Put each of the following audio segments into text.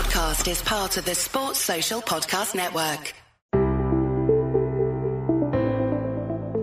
podcast is part of the Sports Social Podcast Network.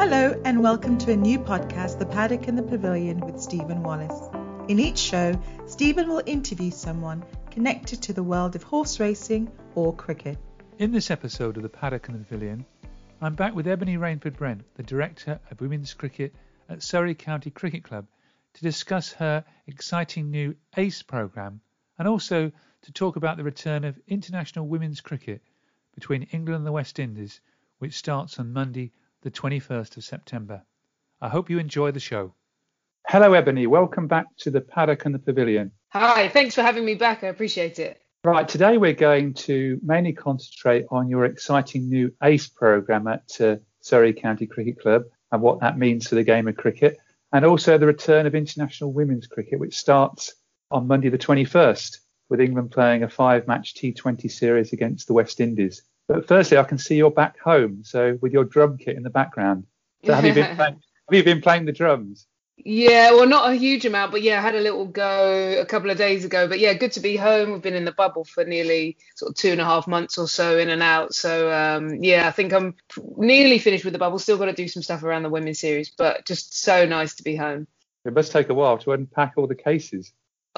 Hello, and welcome to a new podcast, The Paddock and the Pavilion, with Stephen Wallace. In each show, Stephen will interview someone connected to the world of horse racing or cricket. In this episode of The Paddock and the Pavilion, I'm back with Ebony Rainford Brent, the Director of Women's Cricket at Surrey County Cricket Club, to discuss her exciting new ACE programme and also to talk about the return of international women's cricket between England and the West Indies, which starts on Monday, the 21st of September. I hope you enjoy the show. Hello, Ebony. Welcome back to the Paddock and the Pavilion. Hi, thanks for having me back. I appreciate it. Right, today we're going to mainly concentrate on your exciting new ACE programme at uh, Surrey County Cricket Club and what that means for the game of cricket, and also the return of international women's cricket, which starts on Monday the 21st with England playing a five match T20 series against the West Indies. But firstly, I can see you're back home, so with your drum kit in the background. So have you been playing, have you been playing the drums? Yeah, well, not a huge amount, but yeah, I had a little go a couple of days ago. But yeah, good to be home. We've been in the bubble for nearly sort of two and a half months or so, in and out. So um, yeah, I think I'm nearly finished with the bubble. Still got to do some stuff around the women's series, but just so nice to be home. It must take a while to unpack all the cases.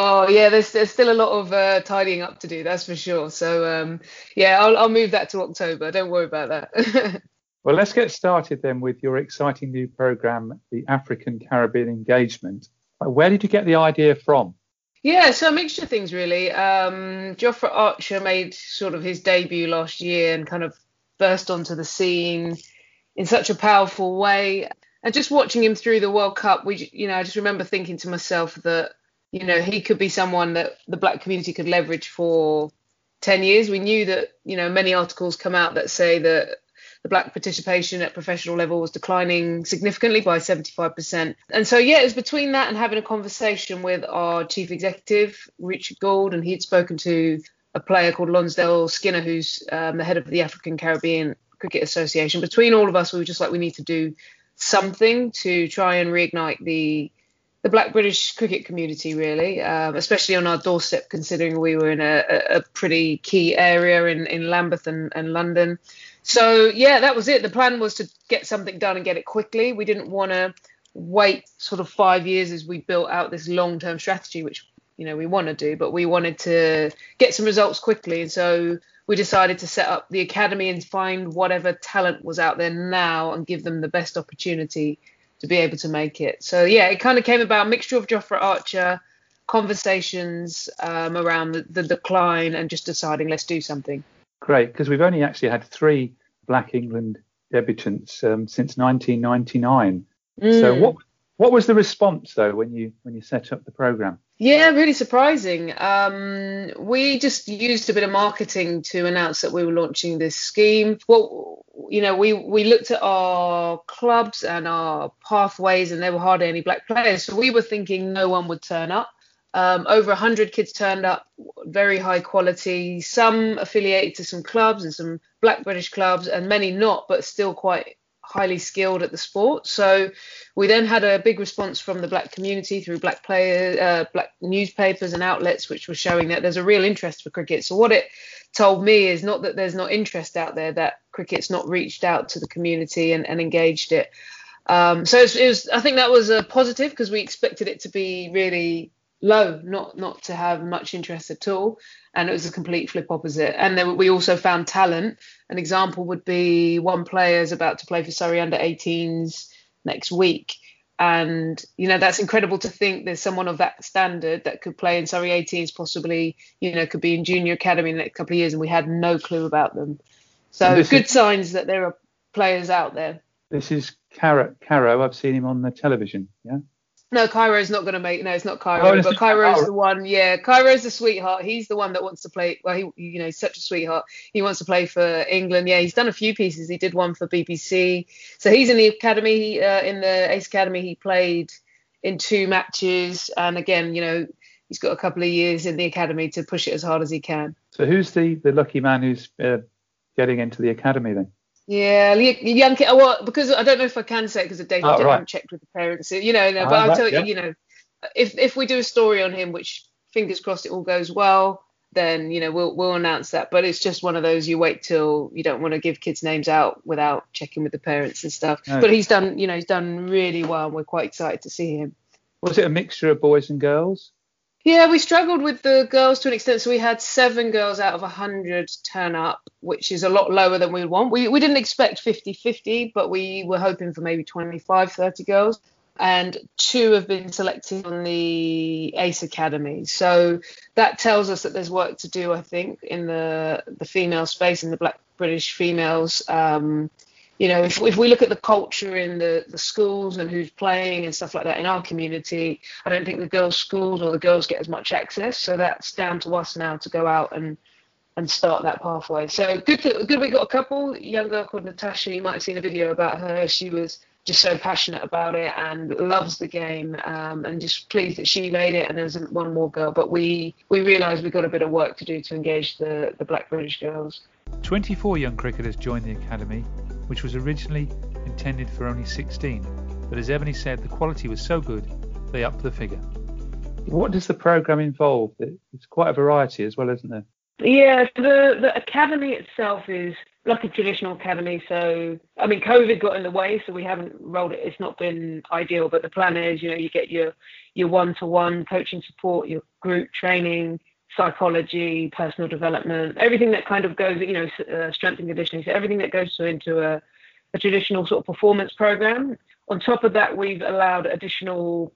Oh yeah, there's there's still a lot of uh, tidying up to do, that's for sure. So um, yeah, I'll I'll move that to October. Don't worry about that. well, let's get started then with your exciting new program, the African Caribbean Engagement. Where did you get the idea from? Yeah, so a mixture of things really. Um, Jofra Archer made sort of his debut last year and kind of burst onto the scene in such a powerful way. And just watching him through the World Cup, we, you know, I just remember thinking to myself that you know, he could be someone that the black community could leverage for 10 years. We knew that, you know, many articles come out that say that the black participation at professional level was declining significantly by 75%. And so, yeah, it was between that and having a conversation with our chief executive, Richard Gould, and he'd spoken to a player called Lonsdale Skinner, who's um, the head of the African Caribbean Cricket Association. Between all of us, we were just like, we need to do something to try and reignite the the Black British cricket community, really, um, especially on our doorstep, considering we were in a, a pretty key area in, in Lambeth and, and, London. So, yeah, that was it. The plan was to get something done and get it quickly. We didn't want to wait sort of five years as we built out this long term strategy, which, you know, we want to do, but we wanted to get some results quickly. And so we decided to set up the academy and find whatever talent was out there now and give them the best opportunity to be able to make it. So yeah, it kind of came about a mixture of Jofra Archer, conversations um, around the, the, decline, and just deciding let's do something. Great, because we've only actually had three Black England debutants um, since 1999. Mm. So what what was the response though when you when you set up the program? Yeah, really surprising. Um, we just used a bit of marketing to announce that we were launching this scheme. Well, you know, we we looked at our clubs and our pathways, and there were hardly any black players. So we were thinking no one would turn up. Um, over 100 kids turned up, very high quality. Some affiliated to some clubs and some black British clubs, and many not, but still quite highly skilled at the sport. So we then had a big response from the black community through black players, uh, black newspapers and outlets, which were showing that there's a real interest for cricket. So what it told me is not that there's not interest out there, that cricket's not reached out to the community and, and engaged it. Um, so it was, it was, I think that was a positive because we expected it to be really low, not not to have much interest at all, and it was a complete flip opposite. And then we also found talent. An example would be one player is about to play for Surrey under 18s next week. And you know that's incredible to think there's someone of that standard that could play in Surrey 18s, possibly you know could be in junior academy in the next couple of years, and we had no clue about them. So good is, signs that there are players out there. This is Caro. Caro. I've seen him on the television. Yeah. No, Cairo's not going to make. No, it's not Cairo, oh, but Cairo's the one. Yeah, Cairo's the sweetheart. He's the one that wants to play. Well, he, you know, he's such a sweetheart. He wants to play for England. Yeah, he's done a few pieces. He did one for BBC. So he's in the academy. Uh, in the Ace Academy, he played in two matches, and again, you know, he's got a couple of years in the academy to push it as hard as he can. So who's the the lucky man who's uh, getting into the academy then? Yeah, young kid. Well, because I don't know if I can say it because of data. Oh, I haven't checked with the parents. You know, no, oh, but oh, I'll right, tell you. You know, if if we do a story on him, which fingers crossed it all goes well, then you know we'll we'll announce that. But it's just one of those you wait till you don't want to give kids names out without checking with the parents and stuff. No. But he's done you know he's done really well. and We're quite excited to see him. Was it a mixture of boys and girls? Yeah, we struggled with the girls to an extent. So we had seven girls out of 100 turn up, which is a lot lower than we want. We, we didn't expect 50 50, but we were hoping for maybe 25 30 girls and two have been selected on the ACE Academy. So that tells us that there's work to do, I think, in the the female space in the Black British females. Um, you know, if, if we look at the culture in the, the schools and who's playing and stuff like that in our community, I don't think the girls' schools or the girls get as much access. So that's down to us now to go out and and start that pathway. So good, to, good. We got a couple. Young girl called Natasha. You might have seen a video about her. She was just so passionate about it and loves the game um, and just pleased that she made it and there's one more girl but we we realised we've got a bit of work to do to engage the, the black british girls 24 young cricketers joined the academy which was originally intended for only 16 but as ebony said the quality was so good they upped the figure what does the programme involve it's quite a variety as well isn't there yeah the the academy itself is like a traditional academy. So, I mean, COVID got in the way, so we haven't rolled it. It's not been ideal, but the plan is, you know, you get your your one-to-one coaching support, your group training, psychology, personal development, everything that kind of goes, you know, uh, strength and conditioning. So everything that goes into a, a traditional sort of performance program. On top of that, we've allowed additional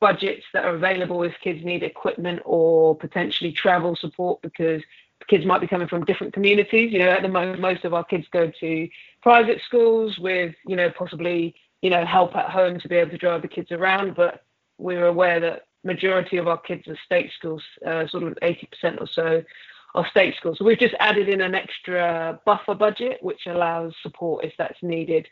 budgets that are available if kids need equipment or potentially travel support because kids might be coming from different communities. You know, at the moment, most of our kids go to private schools with, you know, possibly, you know, help at home to be able to drive the kids around. But we're aware that majority of our kids are state schools, uh, sort of 80% or so are state schools. So we've just added in an extra buffer budget, which allows support if that's needed.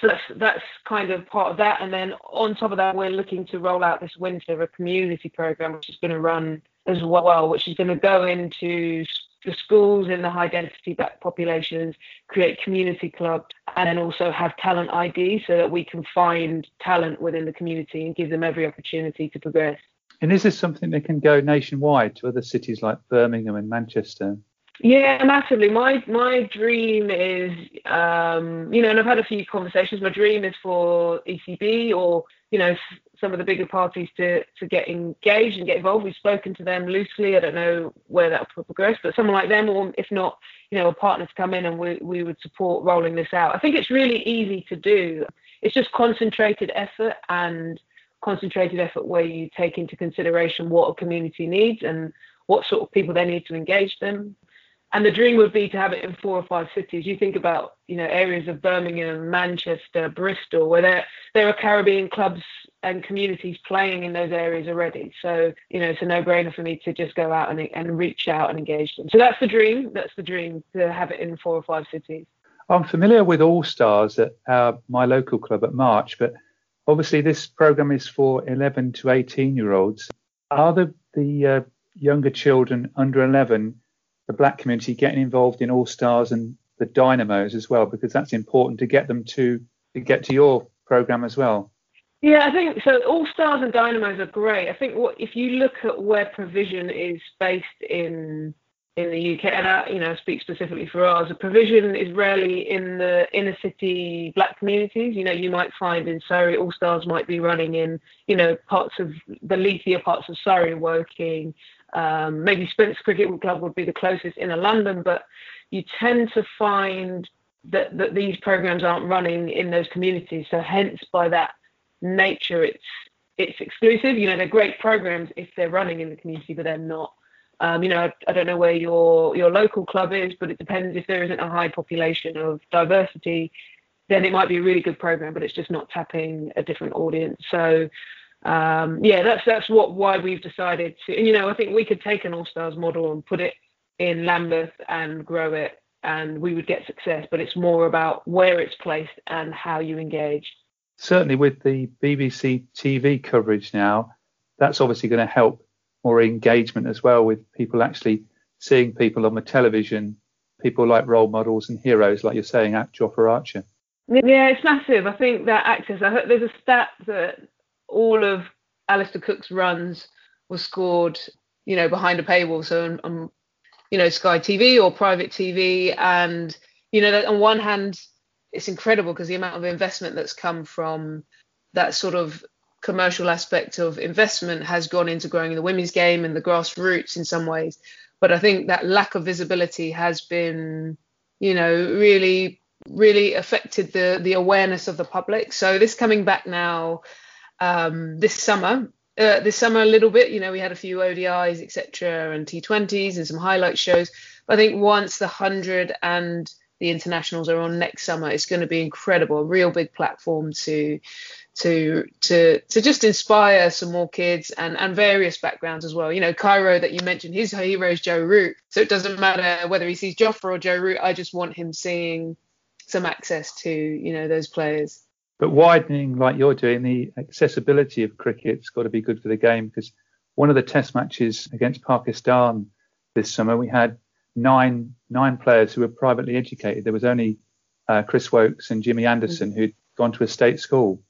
So that's, that's kind of part of that. And then on top of that, we're looking to roll out this winter a community program, which is going to run as well, which is going to go into the schools in the high density black populations, create community clubs, and then also have talent ID so that we can find talent within the community and give them every opportunity to progress. And is this something that can go nationwide to other cities like Birmingham and Manchester? Yeah, massively. My my dream is, um, you know, and I've had a few conversations. My dream is for ECB or you know some of the bigger parties to to get engaged and get involved. We've spoken to them loosely. I don't know where that will progress, but someone like them, or if not, you know, a partner to come in and we we would support rolling this out. I think it's really easy to do. It's just concentrated effort and concentrated effort where you take into consideration what a community needs and what sort of people they need to engage them and the dream would be to have it in four or five cities. You think about, you know, areas of Birmingham, Manchester, Bristol, where there there are Caribbean clubs and communities playing in those areas already. So, you know, it's a no-brainer for me to just go out and and reach out and engage them. So that's the dream. That's the dream to have it in four or five cities. I'm familiar with All Stars at uh, my local club at March, but obviously this program is for 11 to 18 year olds. Are the the uh, younger children under 11 the black community getting involved in All Stars and the Dynamos as well, because that's important to get them to, to get to your program as well. Yeah, I think so. All Stars and Dynamos are great. I think what if you look at where provision is based in in the UK, and I, you know, speak specifically for ours, the provision is rarely in the inner city black communities. You know, you might find in Surrey, All Stars might be running in, you know, parts of the leafier parts of Surrey, working um, maybe Spencer Cricket Club would be the closest in London, but you tend to find that, that these programs aren't running in those communities. So hence, by that nature, it's it's exclusive. You know, they're great programs if they're running in the community, but they're not. Um, you know, I, I, don't know where your your local club is, but it depends if there isn't a high population of diversity, then it might be a really good program, but it's just not tapping a different audience. So um, yeah, that's that's what why we've decided to. And you know, I think we could take an All Stars model and put it in Lambeth and grow it, and we would get success. But it's more about where it's placed and how you engage. Certainly, with the BBC TV coverage now, that's obviously going to help more engagement as well with people actually seeing people on the television, people like role models and heroes, like you're saying, at Jofra Archer. Yeah, it's massive. I think that access. I heard there's a stat that all of Alastair Cook's runs were scored, you know, behind a paywall. So I'm, I'm you know, Sky TV or private TV. And, you know, on one hand, it's incredible because the amount of investment that's come from that sort of commercial aspect of investment has gone into growing the women's game and the grassroots in some ways. But I think that lack of visibility has been, you know, really, really affected the the awareness of the public. So this coming back now, um, this summer, uh, this summer a little bit. You know, we had a few ODIs, etc., and T20s and some highlight shows. But I think once the hundred and the internationals are on next summer, it's going to be incredible. A real big platform to to to to just inspire some more kids and and various backgrounds as well. You know, Cairo that you mentioned, his hero is Joe Root, so it doesn't matter whether he sees Jofra or Joe Root. I just want him seeing some access to you know those players. But widening like you're doing, the accessibility of cricket's got to be good for the game because one of the test matches against Pakistan this summer, we had nine nine players who were privately educated. There was only uh, Chris Woakes and Jimmy Anderson mm-hmm. who'd gone to a state school.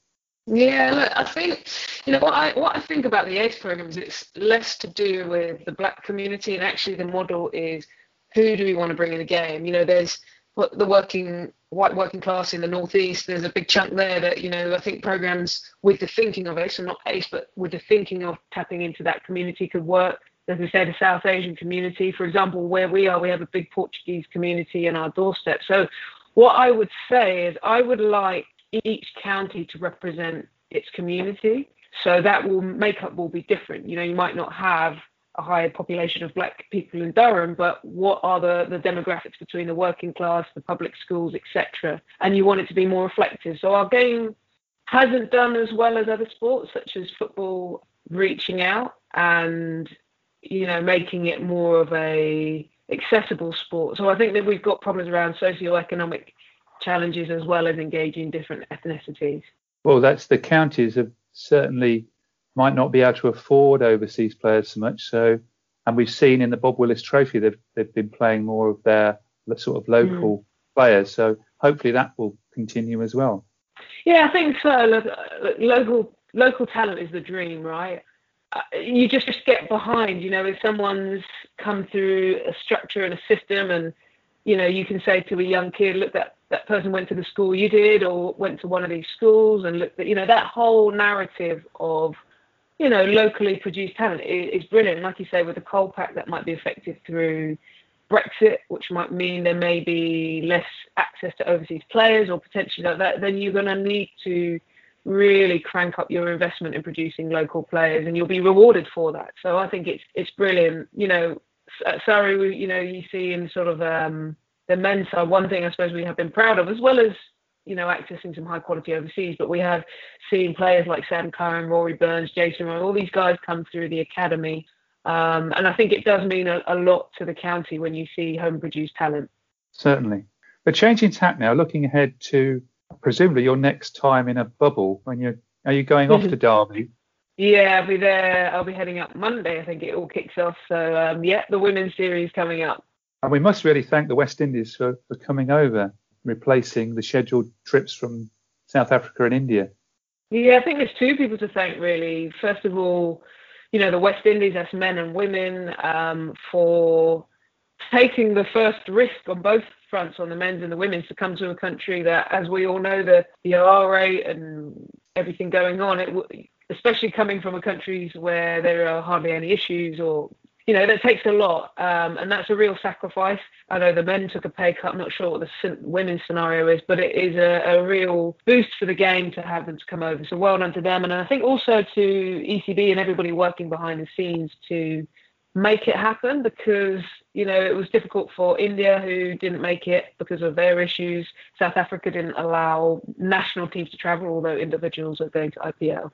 Yeah, look, I think you know what I what I think about the ACE program is it's less to do with the black community, and actually the model is who do we want to bring in the game. You know, there's what the working white working class in the northeast. There's a big chunk there that you know I think programs with the thinking of ACE, and not ACE, but with the thinking of tapping into that community could work. As we say, the South Asian community, for example, where we are, we have a big Portuguese community in our doorstep. So, what I would say is, I would like each county to represent its community. So that will makeup will be different. You know, you might not have a higher population of black people in Durham, but what are the, the demographics between the working class, the public schools, etc. And you want it to be more reflective. So our game hasn't done as well as other sports, such as football, reaching out and you know making it more of a accessible sport. So I think that we've got problems around socioeconomic challenges as well as engaging different ethnicities. Well, that's the counties have certainly might not be able to afford overseas players so much. So, and we've seen in the Bob Willis Trophy they've they've been playing more of their sort of local mm. players. So hopefully that will continue as well. Yeah, I think so. Look, local local talent is the dream, right? Uh, you just, just get behind. You know, if someone's come through a structure and a system, and you know, you can say to a young kid, look, that that person went to the school you did or went to one of these schools and looked at, you know, that whole narrative of, you know, locally produced talent is, is brilliant. Like you say, with the Kolpak, that might be affected through Brexit, which might mean there may be less access to overseas players or potentially like that, then you're going to need to really crank up your investment in producing local players and you'll be rewarded for that. So I think it's it's brilliant. You know, sorry, you know, you see in sort of um, the men's side, one thing I suppose we have been proud of, as well as you know accessing some high quality overseas, but we have seen players like Sam Curran, Rory Burns, Jason Roy, all these guys come through the academy, um, and I think it does mean a, a lot to the county when you see home produced talent. Certainly, but changing tack now, looking ahead to presumably your next time in a bubble when you're are you going off to Derby? Yeah, I'll be there. I'll be heading up Monday. I think it all kicks off. So um, yeah, the women's series coming up. And we must really thank the West Indies for, for coming over, replacing the scheduled trips from South Africa and India. Yeah, I think there's two people to thank, really. First of all, you know, the West Indies, as men and women, um, for taking the first risk on both fronts, on the men's and the women's, to come to a country that, as we all know, the, the R rate and everything going on, it especially coming from a country where there are hardly any issues or you know, that takes a lot, um, and that's a real sacrifice. I know the men took a pay cut. I'm not sure what the women's scenario is, but it is a, a, real boost for the game to have them to come over. So well done to them, and I think also to ECB and everybody working behind the scenes to make it happen because you know it was difficult for India who didn't make it because of their issues. South Africa didn't allow national teams to travel, although individuals are going to IPL.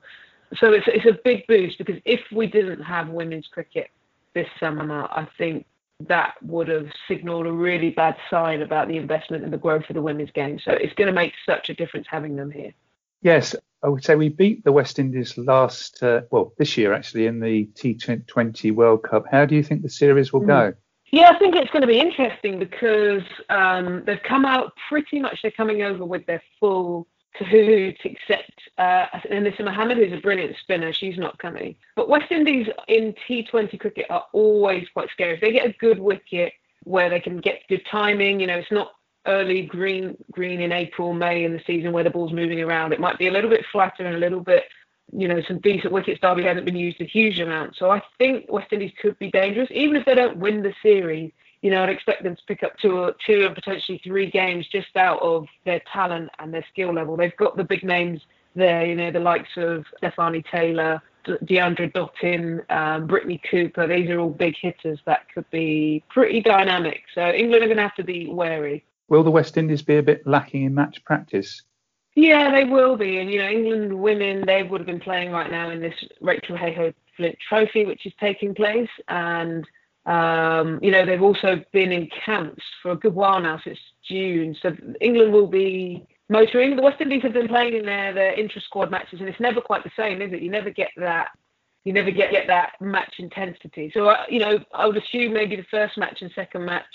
So it's it's a big boost because if we didn't have women's cricket this summer, I think that would have signalled a really bad sign about the investment and the growth of the women's game. So it's going to make such a difference having them here. Yes, I would say we beat the West Indies last, uh, well, this year actually in the T20 World Cup. How do you think the series will go? Yeah, I think it's going to be interesting because um, they've come out pretty much, they're coming over with their full to who to accept uh, Anisa Mohammed, who's a brilliant spinner. She's not coming. But West Indies in T20 cricket are always quite scary. If they get a good wicket where they can get good timing, you know, it's not early green green in April, May in the season where the ball's moving around. It might be a little bit flatter and a little bit, you know, some decent wickets. Derby hasn't been used a huge amount. So I think West Indies could be dangerous, even if they don't win the series you know, I'd expect them to pick up two, or, two and potentially three games just out of their talent and their skill level. They've got the big names there, you know, the likes of Stafanie Taylor, Deandra Dottin, um, Brittney Cooper. These are all big hitters that could be pretty dynamic. So England are going to have to be wary. Will the West Indies be a bit lacking in match practice? Yeah, they will be. And, you know, England women, they would have been playing right now in this Rachel Heyhoe Flint Trophy, which is taking place. And um, you know, they've also been in camps for a good while now since June. So England will be motoring. The West Indies have been playing in their, their intra-squad matches, and it's never quite the same, is it? You never get that. You never get, get that match intensity. So, uh, you know, I would assume maybe the first match and second match,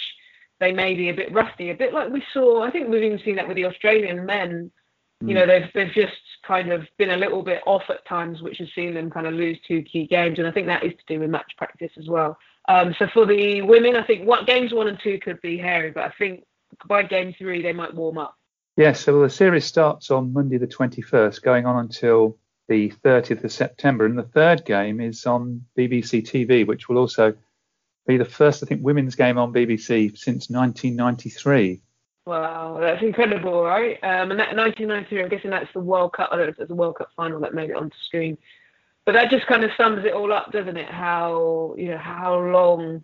they may be a bit rusty, a bit like we saw. I think we've even seen that with the Australian men. Mm. You know, they've they've just kind of been a little bit off at times, which has seen them kind of lose two key games, and I think that is to do with match practice as well. Um, so for the women, I think what games one and two could be hairy, but I think by game three they might warm up. Yes, so the series starts on Monday the 21st, going on until the 30th of September, and the third game is on BBC TV, which will also be the first, I think, women's game on BBC since 1993. Wow, that's incredible, right? Um, and that 1993, I'm guessing that's the World Cup. I don't know if it's the World Cup final that made it onto screen but that just kind of sums it all up, doesn't it? How you know how long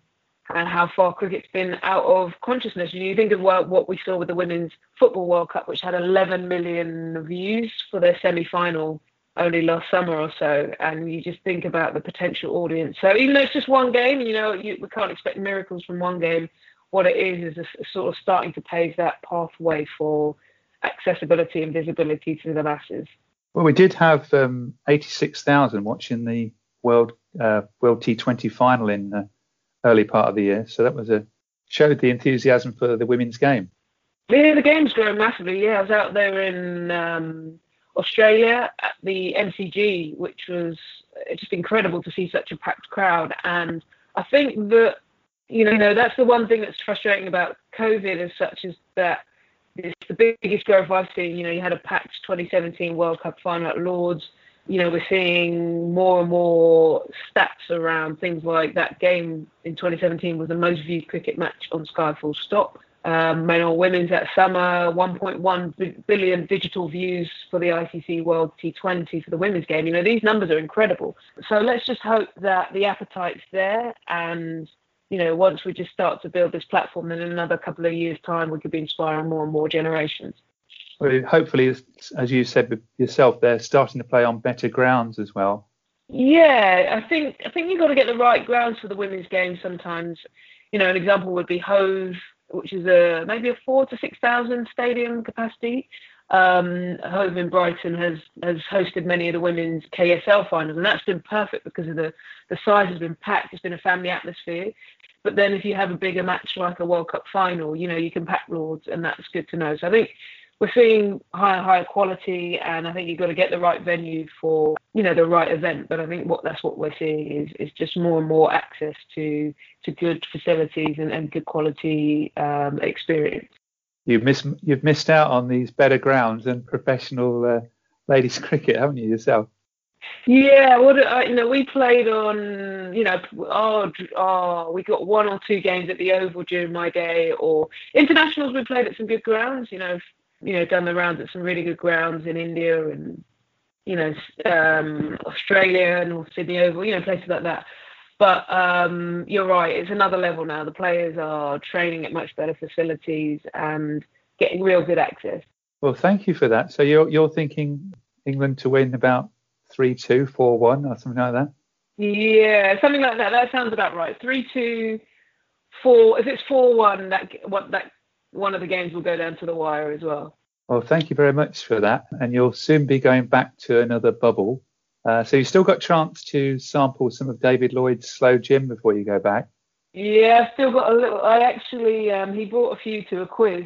and how far cricket's been out of consciousness. You think of what, what we saw with the Women's Football World Cup, which had 11 million views for their semi-final only last summer or so, and you just think about the potential audience. So even though it's just one game, you know, you, we can't expect miracles from one game. What it is is a sort of starting to pave that pathway for accessibility and visibility to the masses. Well, we did have um, 86,000 watching the World uh, World T20 final in the early part of the year, so that was a showed the enthusiasm for the women's game. Yeah, the game's growing massively. Yeah, I was out there in um, Australia at the MCG, which was just incredible to see such a packed crowd. And I think that you know that's the one thing that's frustrating about COVID as such is that it's the biggest growth I've seen. You know, you had a packed 2017 World Cup final at Lords. You know, we're seeing more and more stats around things like that game in 2017 was the most viewed cricket match on Sky Full Stop. Um, men or women's that summer, 1.1 billion digital views for the ICC World T20 for the women's game. You know, these numbers are incredible. So let's just hope that the appetite's there and you know, once we just start to build this platform, then in another couple of years' time, we could be inspiring more and more generations. Well, hopefully, as you said yourself, they're starting to play on better grounds as well. Yeah, I think I think you've got to get the right grounds for the women's game. Sometimes, you know, an example would be Hove, which is a maybe a four to six thousand stadium capacity. Um, Hove in Brighton has has hosted many of the women's KSL finals, and that's been perfect because of the the size has been packed. It's been a family atmosphere. But then if you have a bigger match like a World Cup final, you know you can pack Lords, and that's good to know. So I think we're seeing higher higher quality, and I think you've got to get the right venue for you know the right event. But I think what that's what we're seeing is is just more and more access to to good facilities and, and good quality um, experience you've missed you've missed out on these better grounds and professional uh, ladies cricket, haven't you yourself? Yeah, well, uh, you know, we played on, you know, oh, oh, we got one or two games at the Oval during my day, or internationals. We played at some good grounds, you know, you know, done the rounds at some really good grounds in India and, you know, um, Australia and Sydney Oval, you know, places like that. But um, you're right, it's another level now. The players are training at much better facilities and getting real good access. Well, thank you for that. So you're you're thinking England to win about three two, four one, or something like that? Yeah, something like that. That sounds about right. Three two, four. If it's four one, that what that one of the games will go down to the wire as well. Well, thank you very much for that. And you'll soon be going back to another bubble. Uh, so you've still got a chance to sample some of David Lloyd's sloe gin before you go back. Yeah, I've still got a little. I actually, um, he brought a few to a quiz,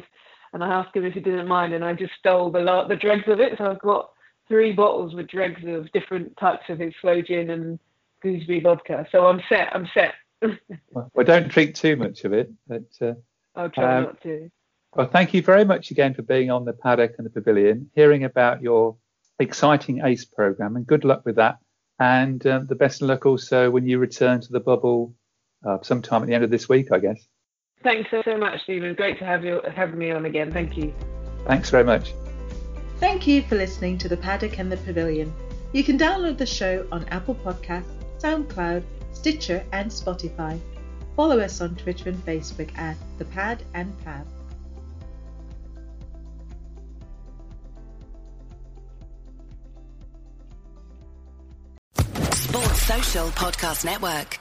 and I asked him if he didn't mind, and I just stole the lot, the dregs of it. So I've got three bottles with dregs of different types of his gin and gooseberry vodka. So I'm set. I'm set. well, don't drink too much of it. But, uh, I'll try um, not to. Well, thank you very much again for being on the paddock and the pavilion, hearing about your exciting ACE program, and good luck with that. And um, the best of luck also when you return to the bubble uh, sometime at the end of this week, I guess. Thanks so, so much, Stephen. Great to have you have me on again. Thank you. Thanks very much. Thank you for listening to the Paddock and the Pavilion. You can download the show on Apple Podcasts, SoundCloud, Stitcher, and Spotify. Follow us on Twitter and Facebook at the Pad and Pav. Sports Social Podcast Network.